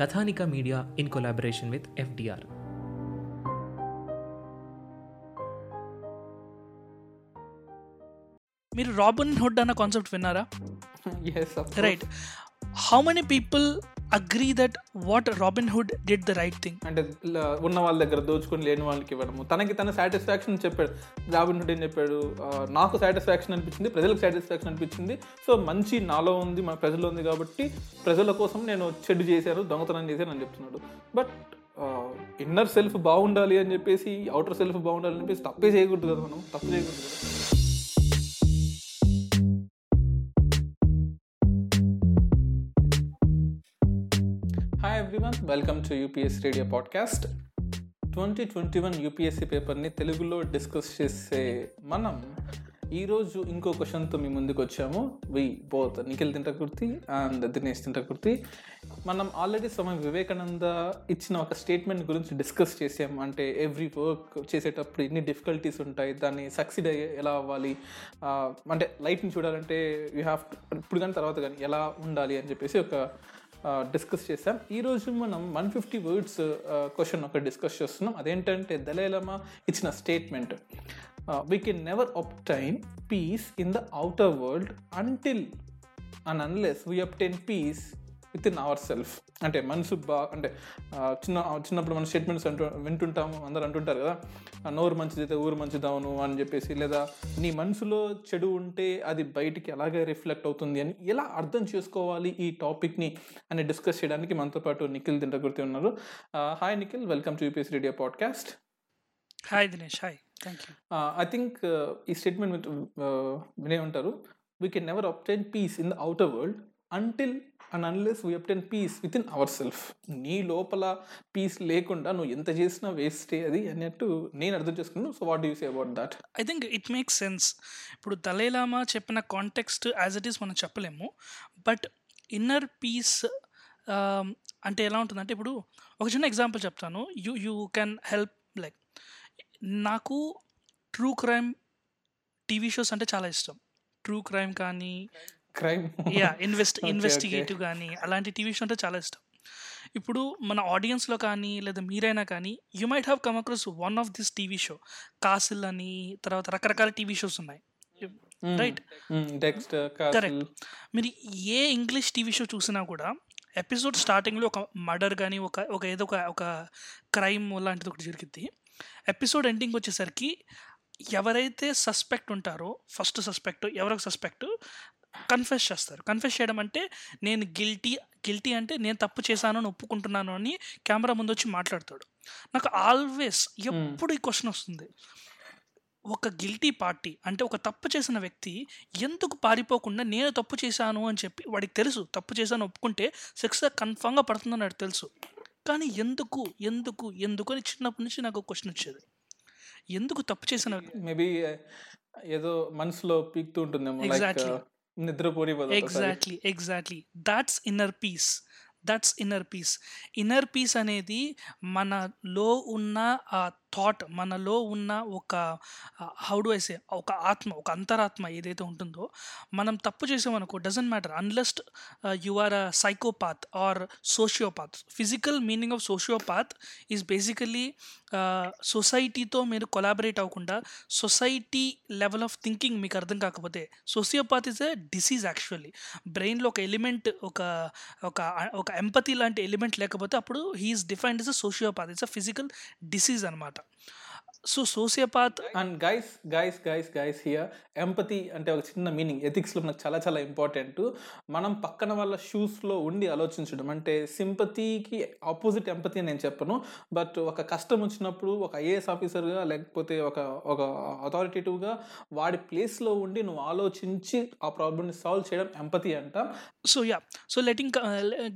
Kathanika media in collaboration with FDR. మీరు Robin Hood అన్న concept విన్నారా. Right how many people agree that what Robin Hood did the right thing అంటే ఉన్న వాళ్ళ దగ్గర దోచుకొని లేని వాళ్ళకి ఇవ్వడము. తనకి తన సాటిస్ఫాక్షన్ చెప్పాడు. రాబిన్ హుడ్ ఏం చెప్పాడు? నాకు సాటిస్ఫాక్షన్ అనిపించింది ప్రజలకు సాటిస్ఫాక్షన్ అనిపించింది. సో మంచి నాలో ఉంది మన ప్రజల్లో ఉంది కాబట్టి ప్రజల కోసం నేను చెడు చేశాను దొంగతనం చేశాను అని చెప్తున్నాడు. బట్ ఇన్నర్ సెల్ఫ్ బాగుండాలి అని చెప్పేసి అవుటర్ సెల్ఫ్ బాగుండాలి అని చెప్పేసి తప్పే చేయకూడదు కదా మనం. తప్పు చేయకూడదు కదా. Hi everyone welcome to UPS radio podcast twenty twenty one UPSC పేపర్ని తెలుగులో డిస్కస్ చేసే మనం ఈరోజు ఇంకో క్వశ్చన్తో మీ ముందుకు వచ్చాము. We both Nikhil Tintakurthi and Dinesh Tintakurthi మనం ఆల్రెడీ స్వామి వివేకానంద ఇచ్చిన ఒక స్టేట్మెంట్ గురించి డిస్కస్ చేసాం. అంటే ఎవ్రీ వర్క్ చేసేటప్పుడు ఎన్ని డిఫికల్టీస్ ఉంటాయి దాన్ని సక్సీడ్ అయ్యే ఎలా అవ్వాలి? అంటే లైఫ్ని చూడాలంటే యూ హ్యావ్ ఇప్పుడు కానీ తర్వాత కానీ ఎలా ఉండాలి అని చెప్పేసి ఒక డిస్కస్ చేశాం. ఈరోజు మనం వన్ ఫిఫ్టీ వర్డ్స్ క్వశ్చన్ ఒక డిస్కస్ చేస్తున్నాం. అదేంటంటే దళైలమా ఇచ్చిన statement we can never obtain peace in the outer world until and unless we obtain peace within our self అంటే మనసు బా అంటే చిన్న చిన్నప్పుడు మన స్టేట్మెంట్స్ అంటూ వింటుంటాము అందరు అంటుంటారు కదా నోరు మంచిదైతే ఊరు మంచిదవును అని చెప్పేసి లేదా నీ మనసులో చెడు ఉంటే అది బయటికి ఎలాగే రిఫ్లెక్ట్ అవుతుంది అని ఎలా అర్థం చేసుకోవాలి ఈ టాపిక్ని అని డిస్కస్ చేయడానికి మనతో పాటు నిఖిల్ దింటగుర్తి ఉన్నారు. Hi Nikhil welcome to UPS radio podcast hi Dinesh hi thank you I think ఈ స్టేట్మెంట్ వినే ఉంటారు. We can never obtain peace in the outer world until and unless we peace within our self నీ లోపల piece లేకుండా నువ్వు ఎంత చేసినా వేస్టే అది అన్నట్టు నేను అర్థం చేసుకున్నాను. So what use about that I think it makes sense ఇప్పుడు దలైలామా చెప్పిన కాంటెక్స్ట్ యాజ్ ఇట్ ఈస్ మనం చెప్పలేము. బట్ ఇన్నర్ పీస్ అంటే ఎలా ఉంటుందంటే ఇప్పుడు ఒక చిన్న ఎగ్జాంపుల్ చెప్తాను. You you can help like నాకు ట్రూ క్రైమ్ టీవీ షోస్ అంటే చాలా ఇష్టం. ట్రూ క్రైమ్ కానీ క్రైమ్. Yeah invest. ఇన్వెస్టిగేటివ్ కానీ అలాంటి టీవీ షో అంటే చాలా ఇష్టం. ఇప్పుడు మన ఆడియన్స్లో కానీ లేదా మీరైనా కానీ you might have come across one of this TV show. Castle అని తర్వాత రకరకాల టీవీ షోస్ ఉన్నాయి. రైట్? Next Correct. మీరు ఏ ఇంగ్లీష్ టీవీ షో చూసినా కూడా ఎపిసోడ్ స్టార్టింగ్లో ఒక మర్డర్ కానీ ఒక ఒక ఏదో ఒక ఒక క్రైమ్ లాంటిది ఒకటి జరిగింది ఎపిసోడ్ ఎండింగ్ వచ్చేసరికి ఎవరైతే సస్పెక్ట్ ఉంటారో ఫస్ట్ సస్పెక్ట్ ఎవరొక సస్పెక్ట్? కన్ఫెస్ చేస్తారు. కన్ఫెస్ చేయడం అంటే నేను గిల్టీ గిల్టీ అంటే నేను తప్పు చేశాను అని ఒప్పుకుంటున్నాను అని కెమెరా ముందు వచ్చి మాట్లాడతాడు. నాకు ఆల్వేస్ ఎప్పుడు ఈ క్వశ్చన్ వస్తుంది? ఒక గిల్టీ పార్టీ అంటే ఒక తప్పు చేసిన వ్యక్తి ఎందుకు పారిపోకుండా నేను తప్పు చేశాను అని చెప్పి వాడికి తెలుసు. తప్పు చేశాను ఒప్పుకుంటే శిక్ష కన్ఫామ్గా పడుతుందని వాడికి తెలుసు. కానీ ఎందుకు ఎందుకు ఎందుకు అని చిన్నప్పటి నుంచి నాకు క్వశ్చన్ వచ్చేది. ఎందుకు తప్పు చేసిన మేబీ ఏదో మనసులో పీక్తూ ఉంటుందేమో like Exactly. Exactly exactly that's inner peace that's inner peace inner peace అనేది మనలో ఉన్న ఆ థాట్ మనలో ఉన్న ఒక హౌ డు ఐసే ఒక ఆత్మ ఒక అంతరాత్మ ఏదైతే ఉంటుందో మనం తప్పు చేసామనుకో doesn't matter unless you are a psychopath or sociopath physical meaning of sociopath is basically సొసైటీతో మీరు కొలాబరేట్ అవ్వకుండా సొసైటీ లెవెల్ ఆఫ్ థింకింగ్ మీకు అర్థం కాకపోతే sociopath is a disease actually బ్రెయిన్లో ఒక ఎలిమెంట్ ఒక ఒక ఒక ఎంపతి లాంటి ఎలిమెంట్ లేకపోతే అప్పుడు he is defined is a sociopath it's a physical disease అనమాట ಅಂತ so sociopath and guys guys guys guys here empathy అంటే ఒక చిన్న మీనింగ్ ఎథిక్స్లో నాకు చాలా చాలా ఇంపార్టెంట్ మనం పక్కన వాళ్ళ షూస్లో ఉండి ఆలోచించడం. అంటే సింపతికి ఆపోజిట్ ఎంపతి నేను చెప్పను. బట్ ఒక కష్టం వచ్చినప్పుడు ఒక ఐఏఎస్ ఆఫీసర్గా లేకపోతే ఒక ఒక అథారిటేటివ్గా వాడి ప్లేస్లో ఉండి నువ్వు ఆలోచించి ఆ ప్రాబ్లమ్ని సాల్వ్ చేయడం ఎంపతి అంట. So yeah so letting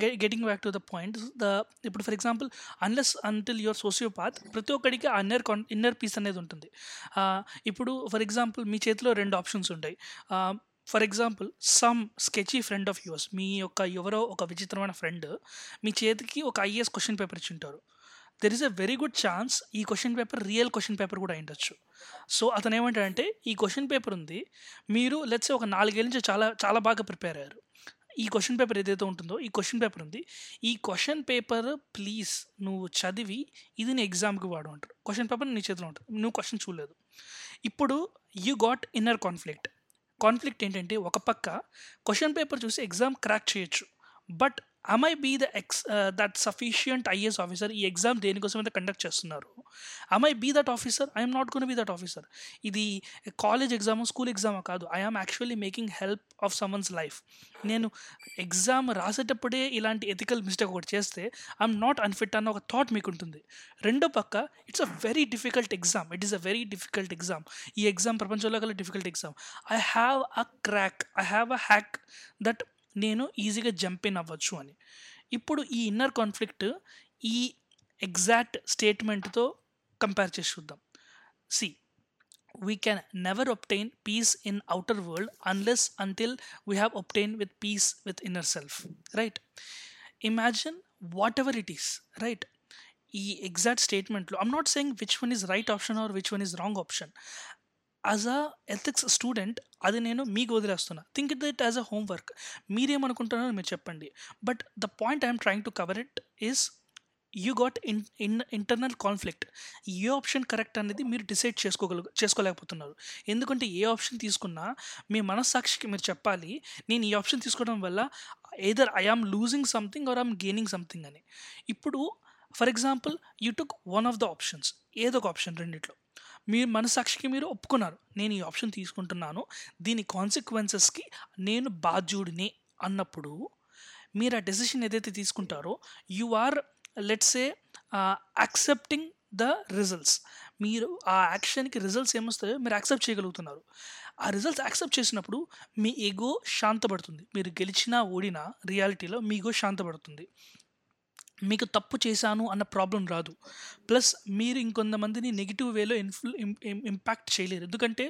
getting back to the point the ఇప్పుడు for example unless until your sociopath ప్రతి ఒక్కడికి ఆ ఇన్నర్ ఇన్నర్ పీస్ అనేది ఉంటుంది. ఇప్పుడు ఫర్ ఎగ్జాంపుల్ మీ చేతిలో రెండు ఆప్షన్స్ ఉంటాయి. For example some sketchy friend of yours మీ యొక్క ఎవరో ఒక విచిత్రమైన ఫ్రెండ్ మీ చేతికి ఒక ఐఏఎస్ క్వశ్చన్ పేపర్ ఇచ్చి ఉంటారు there is a very good chance ఈ question paper real question paper కూడా అయిండొచ్చు. సో అతను ఏమంటాడంటే ఈ క్వశ్చన్ పేపర్ ఉంది మీరు లెట్స్ ఒక నాలుగేళ్ళ నుంచి చాలా చాలా బాగా ప్రిపేర్ అయ్యారు. ఈ క్వశ్చన్ పేపర్ ఏదైతే ఉంటుందో ఈ క్వశ్చన్ పేపర్ ఉంది. ఈ క్వశ్చన్ పేపర్ ప్లీజ్ నువ్వు చదివి ఇది నీ ఎగ్జామ్కి వాడు అంటారు. క్వశ్చన్ పేపర్ నీ చేతిలో ఉంటుంది. నువ్వు క్వశ్చన్ చూడలేదు. ఇప్పుడు you got inner conflict conflict ఏంటంటే ఒక పక్క క్వశ్చన్ పేపర్ చూసి ఎగ్జామ్ క్రాక్ చేయొచ్చు. But I be the ex that sufficient IAS officer ఈ ఎగ్జామ్ దేనికోసం అయితే కండక్ట్ చేస్తున్నారు I be that officer I'm not gonna be that officer ఇది కాలేజ్ ఎగ్జామ్ స్కూల్ ఎగ్జామ్ కాదు. I am actually making help of someone's life నేను exam రాసేటప్పుడే ఇలాంటి ethical mistake ఒకటి చేస్తే ఐఎమ్ నాట్ అన్ఫిట్ అన్న ఒక థాట్ మీకు ఉంటుంది రెండో పక్క it's a very difficult exam it is a very difficult exam ఈ ఎగ్జామ్ ప్రపంచంలో కల్లా difficult exam I have a crack I have a hack that నేను ఈజీగా జంప్ ఇన్ అవ్వచ్చు అని ఇప్పుడు ఈ ఇన్నర్ కాన్ఫ్లిక్ట్ ఈ ఎగ్జాక్ట్ స్టేట్మెంట్తో కంపేర్ చేసి చూద్దాం see we can never obtain peace in outer world unless until we have obtained with peace with inner self right imagine whatever it is right ఈ exact స్టేట్మెంట్లో I'm not saying which one is right option or which one is wrong option as a ethics student అది నేను మీకు వదిలేస్తున్నా. Think it it as a homework మీరేమనుకుంటున్నారో మీరు చెప్పండి. But the point I'm trying to cover it is you got in in internal conflict A option correct అనేది మీరు decide చేసుకోగల చేసుకోలేకపోతున్నారు. ఎందుకంటే ఏ ఆప్షన్ తీసుకున్నా మీ మనస్సాక్షికి మీరు చెప్పాలి నేను ఈ ఆప్షన్ తీసుకోవడం వల్ల either I am losing something or I'm gaining something అని. ఇప్పుడు for example you took one of the options ఏదో ఒక ఆప్షన్ రెండిట్లో? మీ మనసాక్షికి మీరు ఒప్పుకున్నారు. నేను ఈ ఆప్షన్ తీసుకుంటున్నాను. దీని కాన్సిక్వెన్సెస్కి నేను బాధ్యుడిని అన్నప్పుడు మీరు ఆ డెసిషన్ ఏదైతే తీసుకుంటారో you are let's a accepting the results మీరు ఆ యాక్షన్కి రిజల్ట్స్ ఏమొస్తాయో మీరు యాక్సెప్ట్ చేయగలుగుతున్నారు. ఆ రిజల్ట్స్ యాక్సెప్ట్ చేసినప్పుడు మీ ఈగో శాంతపడుతుంది. మీరు గెలిచినా ఓడినా రియాలిటీలో మీ ఈగో శాంతపడుతుంది. మీకు తప్పు చేశాను అన్న ప్రాబ్లం రాదు. ప్లస్ మీరు ఇంకొంతమందిని నెగిటివ్ వేలో ఇన్ఫ్లు ఇంపాక్ట్ చేయలేరు. ఎందుకంటే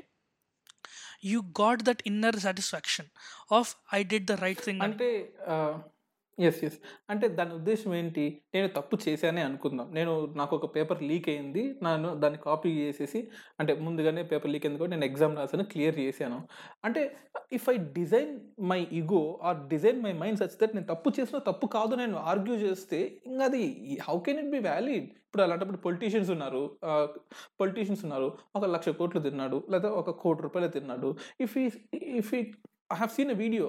you got that inner satisfaction of I did the right thing అంటే ఎస్ ఎస్ అంటే దాని ఉద్దేశం ఏంటి? నేను తప్పు చేశానే అనుకుందాం. నేను నాకు ఒక పేపర్ లీక్ అయింది. నేను దాన్ని కాపీ చేసేసి అంటే ముందుగానే పేపర్ లీక్ అయింది కూడా నేను ఎగ్జామ్ రాసాను క్లియర్ చేశాను. అంటే if I design my ego or design my mind such that నేను తప్పు చేసిన తప్పు కాదు నేను ఆర్గ్యూ చేస్తే ఇంకా అది how can it be valid ఇప్పుడు అలాంటప్పుడు పొలిటీషియన్స్ ఉన్నారు. పొలిటీషియన్స్ ఉన్నారు. ఒక లక్ష కోట్లు తిన్నాడు. లేదా ఒక కోటి రూపాయలు తిన్నాడు. ఇఫ్ ఈ ఇఫ్ ఈ I have seen a video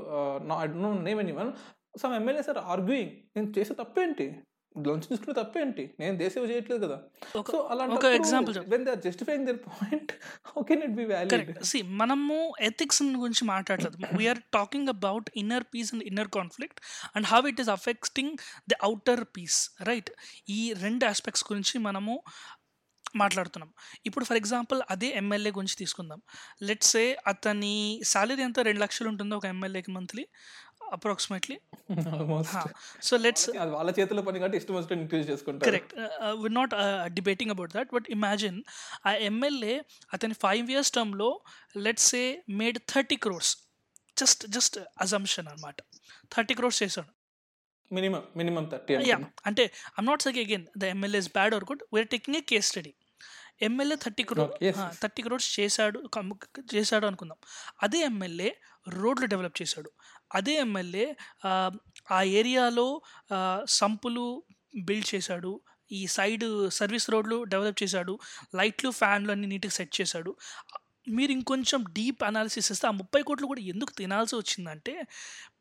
I don't name anyone some MLAs or arguing నేను చేసే తప్పేంటి? లంచ్ తీసుకునే తప్పేంటి? నేను దేశం చేయట్లేదు కదా. సో example చెప్పు. When they are justifying their point how can it be correct see మనము ఎథిక్స్ గురించి మాట్లాడలేదు. We're talking about inner peace and inner conflict and how it is affecting the outer peace right ఈ రెండు aspects గురించి మనము మాట్లాడుతున్నాం. ఇప్పుడు for example అదే ఎమ్మెల్యే గురించి తీసుకుందాం. లెట్స్ సే అతని శాలరీ ఎంత? రెండు లక్షలు ఉంటుందో ఒక ఎమ్మెల్యేకి మంత్లీ అప్రాక్సిమేట్లీ సో లెట్స్ వాళ్ళ చేతిలో పని కాబట్టి ఇష్టం వచ్చినట్టు ఇంక్రీజ్ చేసుకుంటారు. Correct we're not debating about that but imagine ఆ ఎమ్మెల్యే అతని ఫైవ్ ఇయర్స్ టర్మ్లో let's a made thirty crores just just assumption అనమాట థర్టీ క్రోర్స్ చేశాడు. మినిమం మినిమం థర్టీ యా అంటే I'm not say again the MLA is bad or good we're taking a case study MLA thirty crore Okay, yes, yes. Thirty crores చేశాడు చేశాడు అనుకుందాం. అదే MLA రోడ్లు develop చేశాడు. అదే ఎమ్మెల్యే ఆ ఏరియాలో సంపులు బిల్డ్ చేశాడు. ఈ సైడ్ సర్వీస్ రోడ్లు డెవలప్ చేశాడు. లైట్లు ఫ్యాన్లు అన్ని నీట్గా సెట్ చేశాడు. మీరు ఇంకొంచెం డీప్ అనాలిసిస్ ఇస్తే ఆ ముప్పై కోట్లు కూడా ఎందుకు తినాల్సి వచ్చిందంటే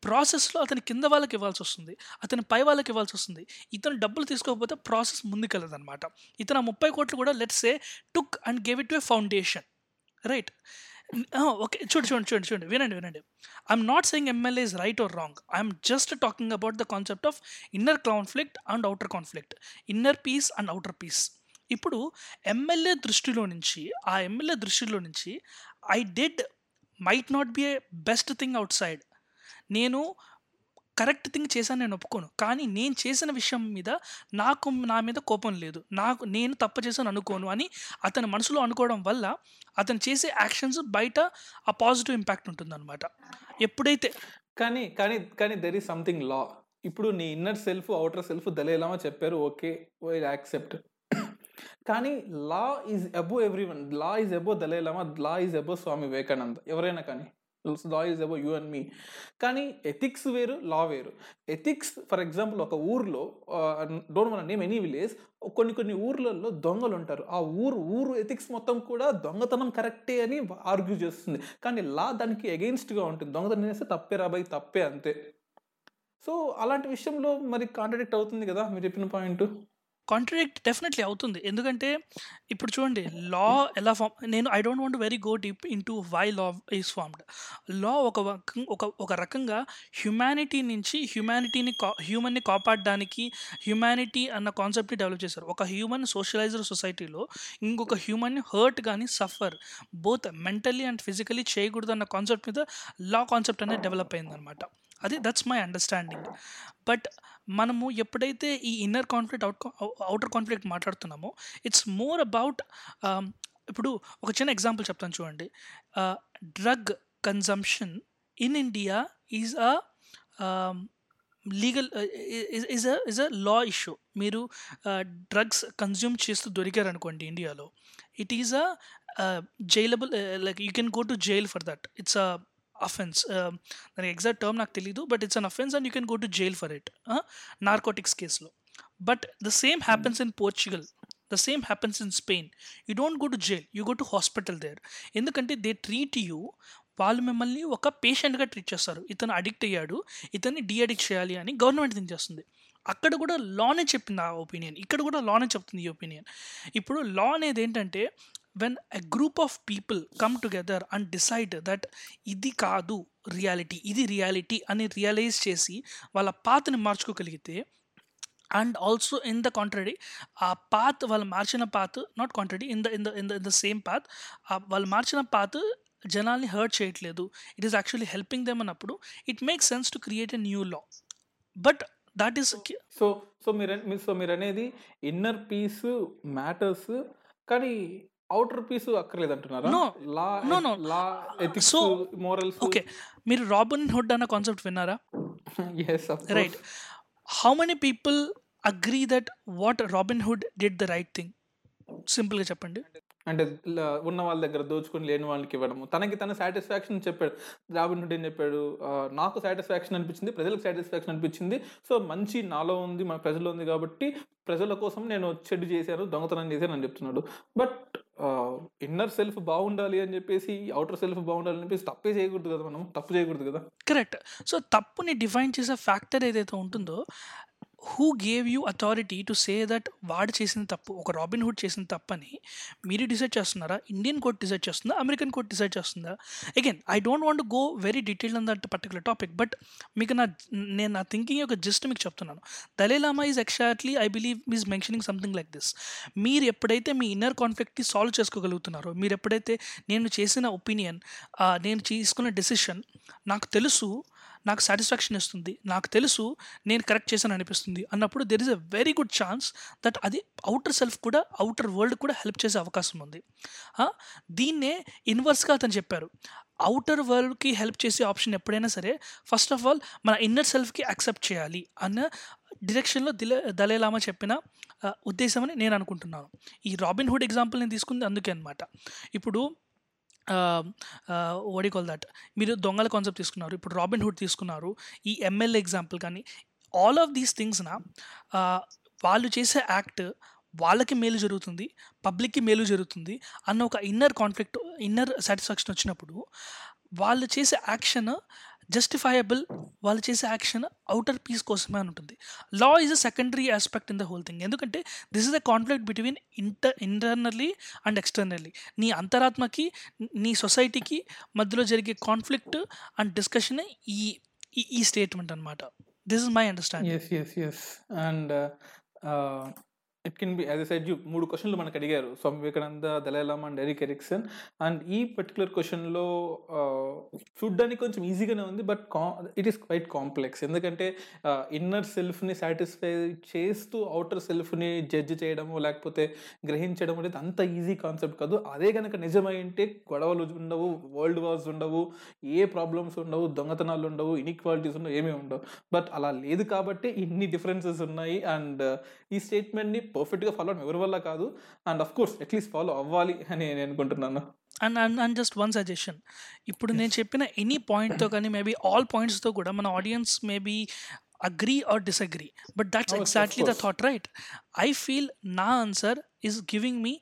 ప్రాసెస్లో అతని కింద వాళ్ళకి ఇవ్వాల్సి వస్తుంది. అతని పై వాళ్ళకి ఇవ్వాల్సి వస్తుంది. ఇతను డబ్బులు తీసుకోకపోతే ప్రాసెస్ ముందుకెళ్ళదు అనమాట ఇతను ఆ ముప్పై కోట్లు కూడా let's a took and gave it to a foundation right okay. చూడు చూడండి చూడండి చూడండి వినండి వినండి. I'm not saying MLA is right or wrong I'm just talking about the concept of inner conflict and outer conflict inner peace and outer peace ఇప్పుడు MLA దృష్టిలో నుంచి ఆ ఎమ్మెల్యే దృష్టిలో నుంచి I did might not be a best thing outside నేను correct thing చేశాను నేను ఒప్పుకోను. కానీ నేను చేసిన విషయం మీద నాకు నా మీద కోపం లేదు. నాకు నేను తప్పు చేశాను అనుకోను అని అతని మనసులో అనుకోవడం వల్ల అతను చేసే యాక్షన్స్ బయట ఆ పాజిటివ్ ఇంపాక్ట్ ఉంటుందన్నమాట. ఎప్పుడైతే కానీ కానీ కానీ దెర్ ఈస్ సంథింగ్ లా ఇప్పుడు నీ inner self outer self Dalai Lama చెప్పారు. ఓకే వైల్ యాక్సెప్ట్ కానీ law is above everyone law is above Dalai Lama law is above Swami Vivekananda. ఎవరైనా కానీ. Law is above you and me కానీ ethics వేరు లా వేరు. Ethics for example ఒక ఊర్లో don't one name any village కొన్ని కొన్ని ఊర్లలో దొంగలు ఉంటారు. ఆ ఊరు ఊరు ఎథిక్స్ మొత్తం కూడా దొంగతనం కరెక్టే అని ఆర్గ్యూ చేస్తుంది. కానీ లా దానికి అగెయిన్స్ట్గా ఉంటుంది. దొంగతనం చేస్తే తప్పే రాబాయి తప్పే అంతే. సో అలాంటి విషయంలో మరి కాంట్రడిక్ట్ అవుతుంది కదా మీరు చెప్పిన పాయింట్ కాంట్రడిక్ట్ డెఫినెట్లీ అవుతుంది. ఎందుకంటే ఇప్పుడు చూడండి లా ఎలా ఫామ్ నేను I don't want very go deep into why law is formed law ఒక ఒక ఒక రకంగా హ్యుమానిటీ నుంచి హ్యుమానిటీని కా హ్యూమన్ని కాపాడడానికి హ్యుమానిటీ అన్న కాన్సెప్ట్ని డెవలప్ చేశారు. ఒక హ్యూమన్ సోషలైజర్ సొసైటీలో ఇంకొక హ్యూమన్ని హర్ట్ కానీ suffer both mentally and physically చేయకూడదు అన్న కాన్సెప్ట్ మీద లా కాన్సెప్ట్ అనేది డెవలప్ అయిందనమాట అది దట్స్ మై అండర్స్టాండింగ్ బట్ మనము ఎప్పుడైతే ఈ inner conflict out outer conflict మాట్లాడుతున్నామో ఇట్స్ మోర్ అబౌట్ ఇప్పుడు ఒక చిన్న ఎగ్జాంపుల్ చెప్తాను చూడండి. Drug consumption in India is a legal is a is a law issue మీరు డ్రగ్స్ కన్జ్యూమ్ చేస్తూ దొరికారు అనుకోండి ఇండియాలో it is a jailable like you can go to jail for that it's a offence um, దానికి exact term నాకు తెలీదు but it's an offence and you can go to jail for it narcotics కేసులో but the same happens in Portugal the same happens in Spain you don't go to jail you go to hospital there ఎందుకంటే they treat you వాళ్ళు మిమ్మల్ని ఒక పేషెంట్గా treat చేస్తారు. ఇతను addict అయ్యాడు ఇతన్ని డీఅడిక్ట్ చేయాలి అని గవర్నమెంట్ దీని చేస్తుంది. అక్కడ కూడా లానే చెప్పింది ఆ ఒపీనియన్ ఇక్కడ కూడా లానే చెప్తుంది ఈ ఒపీనియన్ ఇప్పుడు లా అనేది ఏంటంటే when a group of people come together and decide that ఇది కాదు రియాలిటీ ఇది రియాలిటీ అని రియలైజ్ చేసి వాళ్ళ పాతని మార్చుకోగలిగితే and also in the contrary ఆ పాత్ వాళ్ళు మార్చిన path not contrary in the in the in the in the same path వాళ్ళు మార్చిన పాత్ జనాల్ని హర్ట్ చేయట్లేదు it is actually helping them అన్నప్పుడు it make sense to create a new law but that is so so మీరు so మీరు అనేది inner peace matters కానీ outer peace అక్కర్లేదు అంటున్నారా. Law No, no. Law ethics So, morals okay మీరు Robin Hood అన్న concept విన్నారా? Right how many people agree that what Robin Hood did the right thing సింపుల్గా చెప్పండి. అంటే ఉన్న వాళ్ళ దగ్గర దోచుకొని లేని వాళ్ళకి ఇవ్వడము. తనకి తన సాటిస్ఫాక్షన్ చెప్పాడు. రాబిన్ హుడ్ ఏం చెప్పాడు? నాకు సాటిస్ఫాక్షన్ అనిపించింది ప్రజలకు సాటిస్ఫాక్షన్ అనిపించింది. సో మంచి నాలో ఉంది మన ప్రజల్లో ఉంది కాబట్టి ప్రజల కోసం నేను చెడు చేశాను దొంగతనం చేశాను అని చెప్తున్నాడు. బట్ ఇన్నర్ సెల్ఫ్ బాగుండాలి అని చెప్పేసి అవుటర్ సెల్ఫ్ బాగుండాలి అని చెప్పేసి తప్పే చేయకూడదు కదా మనం. తప్పు చేయకూడదు కదా. కరెక్ట్ సో తప్పుని డిఫైన్ చేసే ఫ్యాక్టర్ ఏదైతే ఉంటుందో who gave you authority to say that వాడు చేసిన తప్పు ఒక రాబిన్ హుడ్ చేసిన తప్పని మీరు డిసైడ్ చేస్తున్నారా? ఇండియన్ కోర్ట్ డిసైడ్ చేస్తుందా? అమెరికన్ కోర్ట్ డిసైడ్ చేస్తుందా? Again I don't want go very detail an that particular topic but మీకు నా నేను నా థింకింగ్ యొక్క జస్ట్ మీకు చెప్తున్నాను. దలేలామా is exactly I believe miss mentioning something like this మీరు ఎప్పుడైతే మీ ఇన్నర్ కాన్ఫ్లిక్ట్ని సాల్వ్ చేసుకోగలుగుతున్నారో మీరు ఎప్పుడైతే నేను చేసిన ఒపీనియన్ నేను తీసుకున్న డెసిషన్ నాకు తెలుసు నాకు సాటిస్ఫాక్షన్ ఇస్తుంది. నాకు తెలుసు నేను కరెక్ట్ చేశాను అనిపిస్తుంది. అన్నప్పుడు there is a very good chance that అది అవుటర్ సెల్ఫ్ కూడా అవుటర్ వరల్డ్ కూడా హెల్ప్ చేసే అవకాశం ఉంది. దీన్నే ఇన్వర్స్గా అతను చెప్పారు. అవుటర్ వరల్డ్కి హెల్ప్ చేసే ఆప్షన్ ఎప్పుడైనా సరే ఫస్ట్ ఆఫ్ ఆల్ మన ఇన్నర్ సెల్ఫ్కి యాక్సెప్ట్ చేయాలి అన్న డిరెక్షన్లో దిలే దలేలామా చెప్పిన ఉద్దేశం అని నేను అనుకుంటున్నాను. ఈ రాబిన్ హుడ్ ఎగ్జాంపుల్ నేను తీసుకుంది అందుకే అనమాట ఇప్పుడు ఓడికోల్ దట్ మీరు దొంగల కాన్సెప్ట్ తీసుకున్నారు. ఇప్పుడు రాబిన్ హుడ్ తీసుకున్నారు. ఈ ఎంఎల్ఏ ఎగ్జాంపుల్ కానీ ఆల్ ఆఫ్ దీస్ థింగ్స్న వాళ్ళు చేసే యాక్ట్ వాళ్ళకి మేలు జరుగుతుంది పబ్లిక్కి మేలు జరుగుతుంది అన్న ఒక ఇన్నర్ కాన్ఫ్లిక్ట్ ఇన్నర్ సాటిస్ఫాక్షన్ వచ్చినప్పుడు వాళ్ళు చేసే యాక్షన్ జస్టిఫైయబుల్ వాళ్ళు చేసే యాక్షన్ అవుటర్ పీస్ కోసమే అని ఉంటుంది. Law is a secondary aspect in the whole thing ఎందుకంటే this is the conflict between inter internally and externally నీ అంతరాత్మకి నీ సొసైటీకి మధ్యలో జరిగే కాన్ఫ్లిక్ట్ అండ్ డిస్కషన్ ఈ ఈ- స్టేట్మెంట్ అనమాట this is my understanding yes yes yes and it can be as a said you మూడు క్వశ్చన్లు మనకు అడిగారు. Swami Vivekananda Dalai Lama and Erik Erikson. And ఈ పర్టికులర్ క్వశ్చన్లో చూడ్డానికి కొంచెం ఈజీగానే ఉంది బట్ కా ఇట్ ఈస్ క్వైట్ కాంప్లెక్స్ ఎందుకంటే ఇన్నర్ సెల్ఫ్ని సాటిస్ఫై చేస్తూ అవుటర్ సెల్ఫ్ని జడ్జ్ చేయడము లేకపోతే గ్రహించడం అనేది అంత ఈజీ కాన్సెప్ట్ కాదు. అదే కనుక నిజమై ఉంటే గొడవలు ఉండవు వరల్డ్ వార్స్ ఉండవు ఏ ప్రాబ్లమ్స్ ఉండవు దొంగతనాలు ఉండవు ఇన్ఈక్వాలిటీస్ ఉండవు ఏమీ ఉండవు. బట్ అలా లేదు కాబట్టి ఇన్ని డిఫరెన్సెస్ ఉన్నాయి. అండ్ ఈ స్టేట్మెంట్ని పర్ఫెక్ట్గా ఫాలో అవడం ఎవరి వల్ల కాదు. And of course at least follow అవ్వాలి అని నేను అనుకుంటున్నాను. And and and just one suggestion ఇప్పుడు నేను చెప్పిన ఎనీ పాయింట్తో కానీ మేబీ ఆల్ పాయింట్స్తో కూడా మన audience maybe agree or disagree but that's exactly the. Thought right I feel నా answer is giving me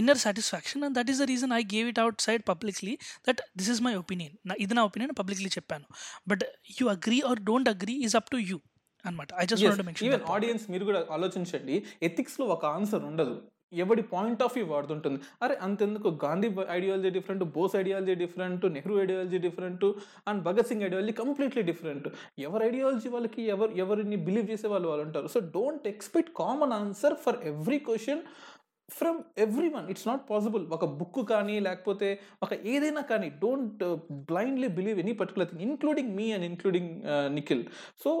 inner satisfaction and that is the reason I gave it outside publicly that this is my opinion నా ఇది నా opinion publicly చెప్పాను. But you agree or don't agree is up to you అనమాట I just want mention even audience మీరు కూడా ఆలోచించండి ఎథిక్స్లో ఒక answer ఉండదు. ఎవడి పాయింట్ ఆఫ్ వ్యూ వాడుతుంటుంది. అరే అంతెందుకు? Gandhi ideology different Bose ideology different Nehru ideology different and Bhagat Singh ideology completely different ఎవరి ఐడియాలజీ వాళ్ళకి ఎవరు ఎవరిని బిలీవ్ చేసే వాళ్ళు వాళ్ళు ఉంటారు. So don't expect common answer for every question from every one it's not possible ఒక book కానీ లేకపోతే ఒక ఏదైనా కానీ don't blindly believe any particular thing including me and including Nikhil so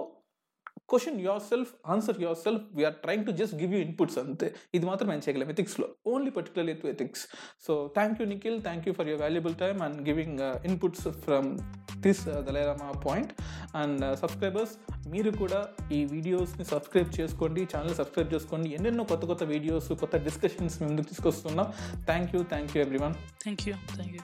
question yourself answer yourself we're trying to just give you inputs అంతే. ఇది మాత్రం మేము చేయగలం ఎథిక్స్లో only particularly to ethics so thank you Nikhil thank you for your valuable time and giving inputs from this దలైరామా point and subscribers మీరు కూడా ఈ వీడియోస్ని సబ్స్క్రైబ్ చేసుకోండి ఛానల్ సబ్స్క్రైబ్ చేసుకోండి. ఎన్నెన్నో కొత్త కొత్త వీడియోస్ కొత్త డిస్కషన్స్ మేము ముందుకు తీసుకొస్తున్నాం. Thank you thank you everyone thank you thank you